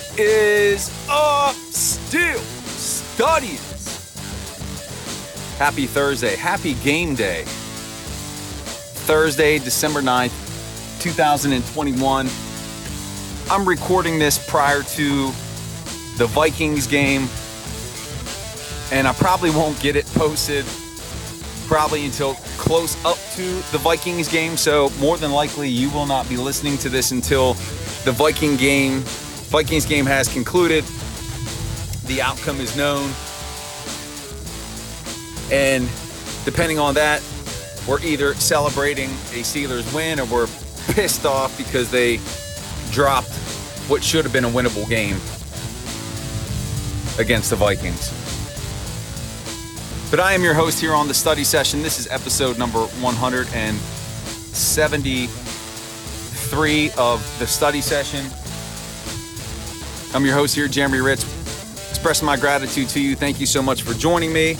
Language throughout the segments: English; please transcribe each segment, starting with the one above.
What is up, Steel Studies? Happy Thursday. Happy game day. Thursday, December 9th, 2021. I'm recording this prior to the Vikings game, and I probably won't get it posted probably until close up to the Vikings game. So, more than likely, you will not be listening to this until the Viking game, Vikings game has concluded. The outcome is known. And depending on that, we're either celebrating a Steelers win or we're pissed off because they dropped what should have been a winnable game against the Vikings. But I am your host here on the study session. This is episode number 173 of the study session. I'm your host here, Jeremy Ritz, expressing my gratitude to you. Thank you so much for joining me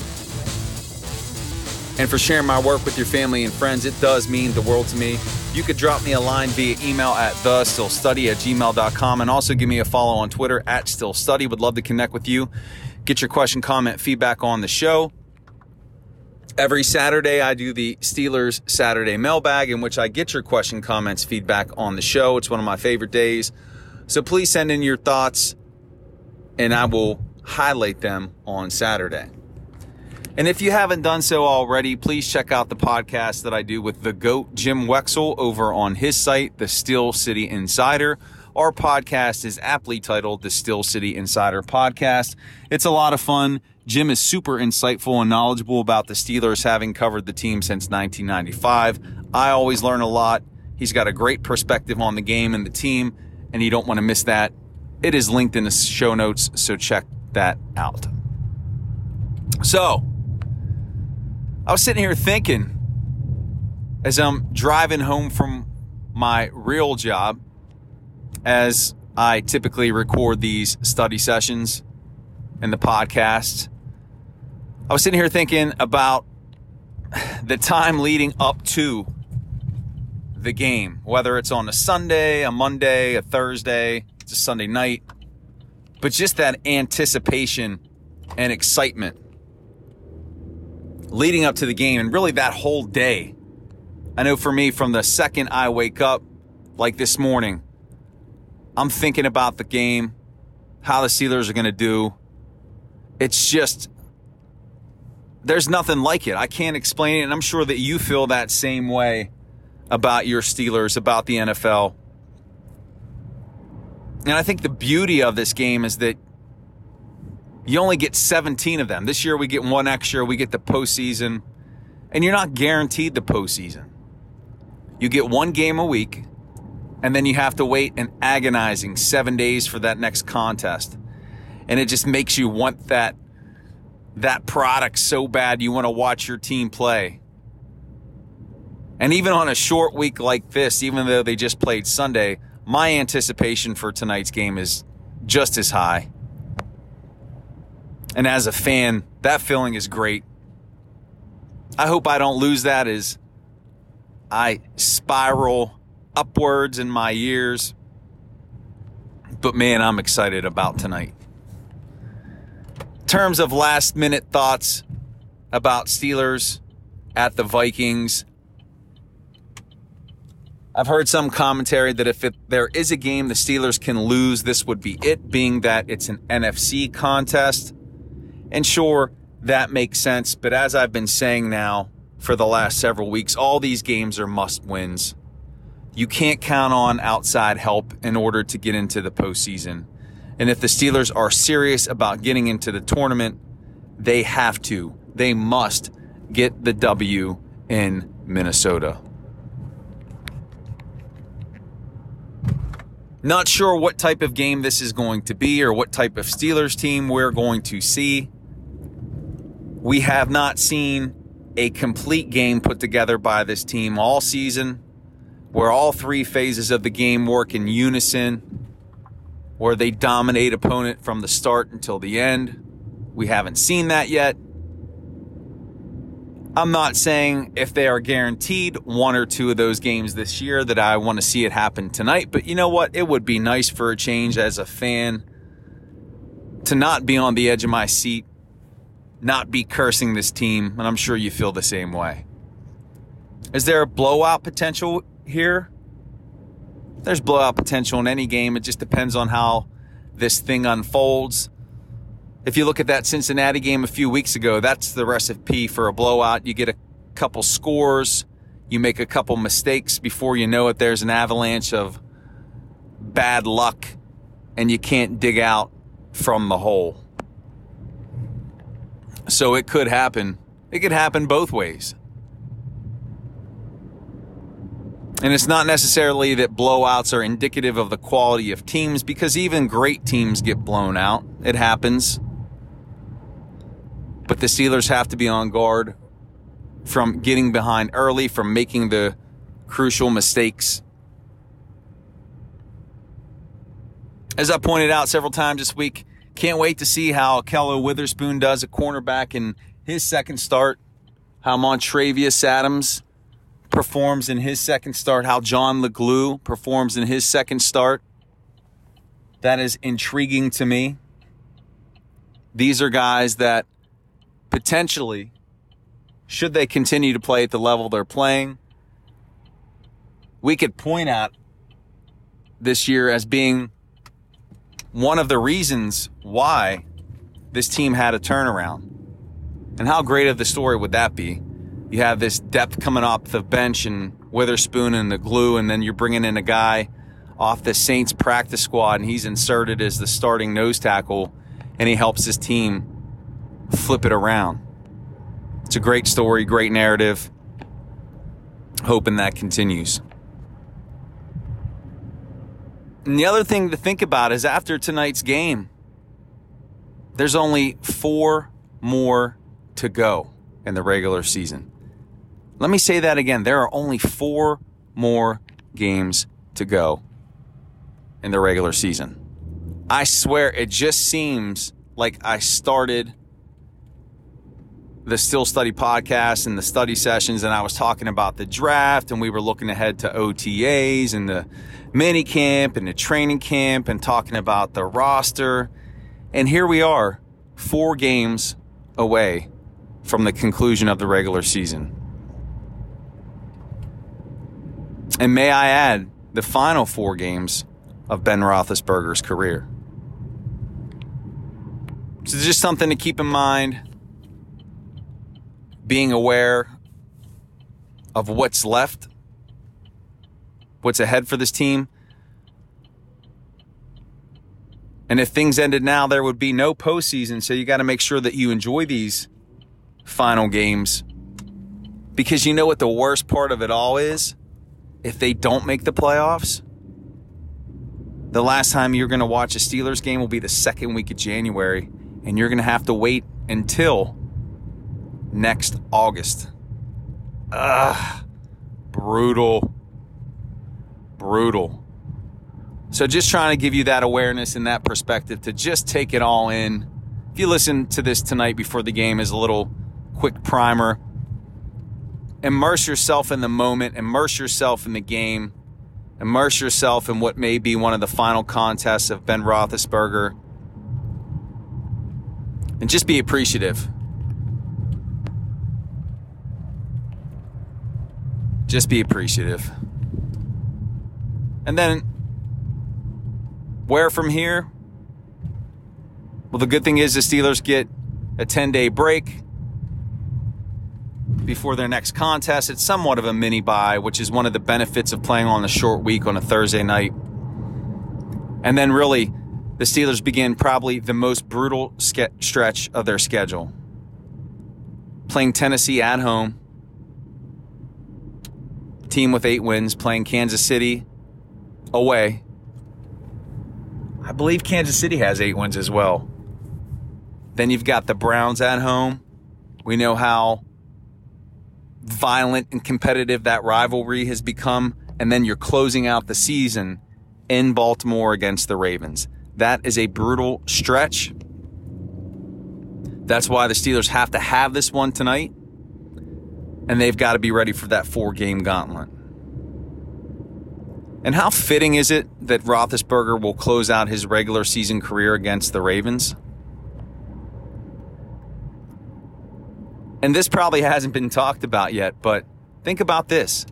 and for sharing my work with your family and friends. It does mean the world to me. You could drop me a line via email at thesteelstudy at gmail.com and also give me a follow on Twitter at steelstudy. Would love to connect with you. Get your question, comment, feedback on the show. Every Saturday, I do the Steelers Saturday mailbag, in which I get your question, comments, feedback on the show. It's one of my favorite days. So please send in your thoughts, and I will highlight them on Saturday. And if you haven't done so already, please check out the podcast that I do with the GOAT Jim Wexell over on his site, The Steel City Insider. Our podcast is aptly titled The Steel City Insider Podcast. It's a lot of fun. Jim is super insightful and knowledgeable about the Steelers, having covered the team since 1995. I always learn a lot. He's got a great perspective on the game and the team, and you don't want to miss that. It is linked in the show notes, so check that out. So, I was sitting here thinking as I'm driving home from my real job, as I typically record these study sessions and the podcast. I was sitting here thinking about the time leading up to the game, whether it's on a Sunday, a Monday, a Thursday, it's a Sunday night, but just that anticipation and excitement leading up to the game and really that whole day. I know for me, from the second I wake up, like this morning, I'm thinking about the game, how the Steelers are going to do. It's just, there's nothing like it. I can't explain it. And I'm sure that you feel that same way about your Steelers, about the NFL. And I think the beauty of this game is that you only get 17 of them. This year we get one extra, we get the postseason, and you're not guaranteed the postseason. You get one game a week, and then you have to wait an agonizing seven days for that next contest. And it just makes you want that that product so bad you want to watch your team play. And even on a short week like this, even though they just played Sunday, my anticipation for tonight's game is just as high. And as a fan, that feeling is great. I hope I don't lose that as I spiral upwards in my years. But man, I'm excited about tonight. In terms of last minute thoughts about Steelers at the Vikings, I've heard some commentary that if it, there is a game the Steelers can lose, this would be it, being that it's an NFC contest. And sure, that makes sense. But as I've been saying now for the last several weeks, all these games are must wins. You can't count on outside help in order to get into the postseason. And if the Steelers are serious about getting into the tournament, they have to, they must get the W in Minnesota. Not sure what type of game this is going to be or what type of Steelers team we're going to see. We have not seen a complete game put together by this team all season where all three phases of the game work in unison, where they dominate opponent from the start until the end. We haven't seen that yet. I'm not saying if they are guaranteed one or two of those games this year that I want to see it happen tonight, but you know what? It would be nice for a change as a fan to not be on the edge of my seat, not be cursing this team, and I'm sure you feel the same way. Is there a blowout potential here? There's blowout potential in any game. It just depends on how this thing unfolds. If you look at that Cincinnati game a few weeks ago, that's the recipe for a blowout. You get a couple scores, you make a couple mistakes before you know it, there's an avalanche of bad luck, and you can't dig out from the hole. So it could happen. It could happen both ways. And it's not necessarily that blowouts are indicative of the quality of teams because even great teams get blown out. It happens. But the Steelers have to be on guard from getting behind early, from making the crucial mistakes. As I pointed out several times this week, can't wait to see how Ahkello Witherspoon does at cornerback in his second start, how Montravius Adams performs in his second start, how John Leglue performs in his second start. That is intriguing to me. These are guys that potentially, should they continue to play at the level they're playing, we could point at this year as being one of the reasons why this team had a turnaround. And how great of the story would that be? You have this depth coming off the bench and Witherspoon and Leglue, and then you're bringing in a guy off the Saints practice squad, and he's inserted as the starting nose tackle, and he helps his team flip it around. It's a great story, great narrative. Hoping that continues. And the other thing to think about is after tonight's game, there's only four more to go in the regular season. Let me say that again. There are only four more games to go in the regular season. I swear it just seems like I started the Steel Study podcast and the study sessions, and I was talking about the draft, and we were looking ahead to OTAs and the mini camp and the training camp and talking about the roster. And here we are, four games away from the conclusion of the regular season. And may I add, the final four games of Ben Roethlisberger's career. So just something to keep in mind. Being aware of what's left what's ahead for this team. And if things ended now, there would be no postseason. So you got to make sure that you enjoy these final games. Because you know what the worst part of it all is? If they don't make the playoffs, the last time you're going to watch a Steelers game will be the second week of January. And you're going to have to wait until next August. Ugh, brutal brutal. So just trying to give you that awareness and that perspective to just take it all in. If you listen to this tonight before the game as a little quick primer, immerse yourself in the moment, immerse yourself in the game, immerse yourself in what may be one of the final contests of Ben Roethlisberger, and just be appreciative. Just be appreciative. And then where from here? Well, the good thing is the Steelers get a 10 day break before their next contest. It's somewhat of a mini bye, which is one of the benefits of playing on a short week on a Thursday night. And then, really, the Steelers begin probably the most brutal ske- stretch of their schedule. Playing Tennessee at home, team with eight wins, playing Kansas City away. I believe Kansas City has eight wins as well. Then you've got the Browns at home. We know how violent and competitive that rivalry has become. And then you're closing out the season in Baltimore against the Ravens. That is a brutal stretch. That's why the Steelers have to have this one tonight and they've got to be ready for that four game gauntlet. And how fitting is it that Roethlisberger will close out his regular season career against the Ravens? And this probably hasn't been talked about yet, but think about this.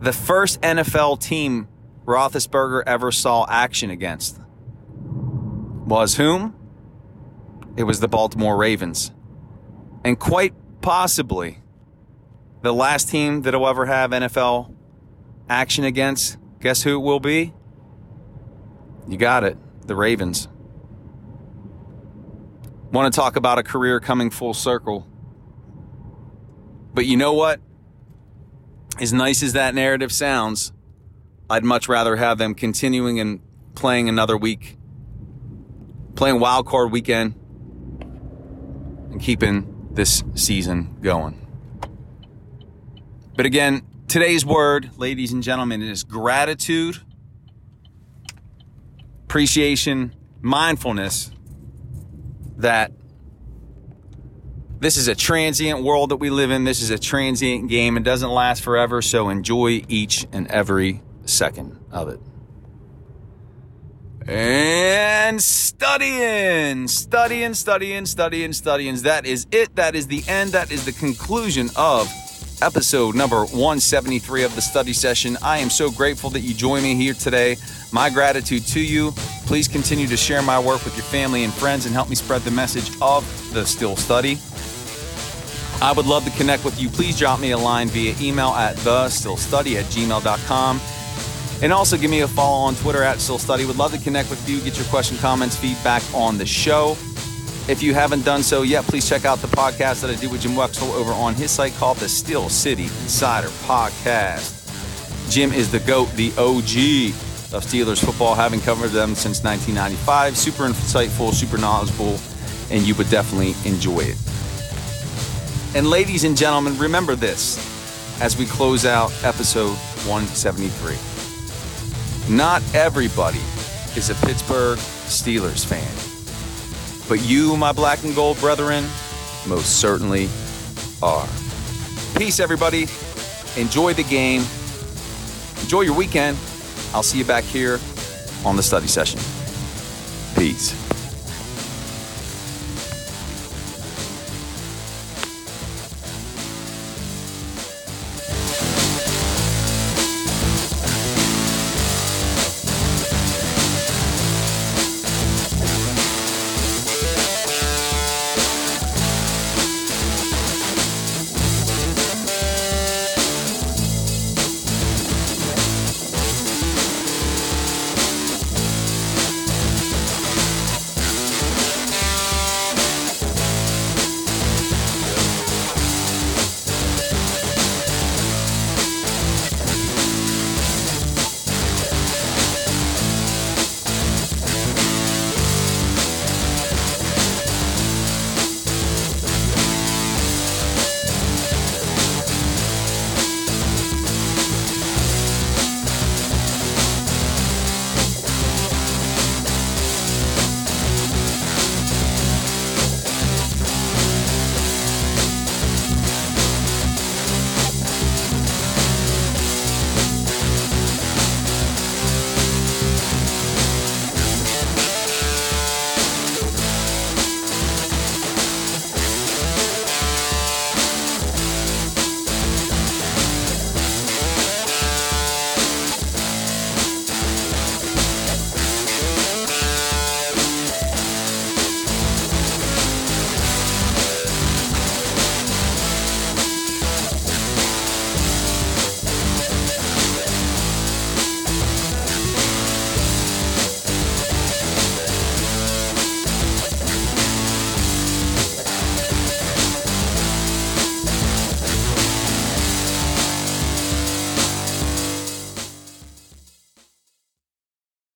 The first NFL team Roethlisberger ever saw action against was whom? It was the Baltimore Ravens. And quite possibly the last team that will ever have NFL action against, guess who it will be? You got it, the Ravens. Want to talk about a career coming full circle. But you know what? As nice as that narrative sounds, I'd much rather have them continuing and playing another week, playing wild card weekend, and keeping this season going. But again, today's word, ladies and gentlemen, is gratitude, appreciation, mindfulness that this is a transient world that we live in. This is a transient game. It doesn't last forever. So enjoy each and every second of it. And studying, studying, studying, studying, studying. That is it. That is the end. That is the conclusion of episode number 173 of the study session. I am so grateful that you join me here today. My gratitude to you. Please continue to share my work with your family and friends and help me spread the message of the Steel Study. I would love to connect with you. Please drop me a line via email at thesteelstudy at gmail.com. And also give me a follow on Twitter at steelstudy. Would love to connect with you, get your question, comments, feedback on the show. If you haven't done so yet, please check out the podcast that I do with Jim Wexell over on his site called the Steel City Insider Podcast. Jim is the GOAT, the OG of Steelers football, having covered them since 1995. Super insightful, super knowledgeable, and you would definitely enjoy it. And ladies and gentlemen, remember this as we close out episode 173. Not everybody is a Pittsburgh Steelers fan. But you, my black and gold brethren, most certainly are. Peace, everybody. Enjoy the game. Enjoy your weekend. I'll see you back here on the study session. Peace.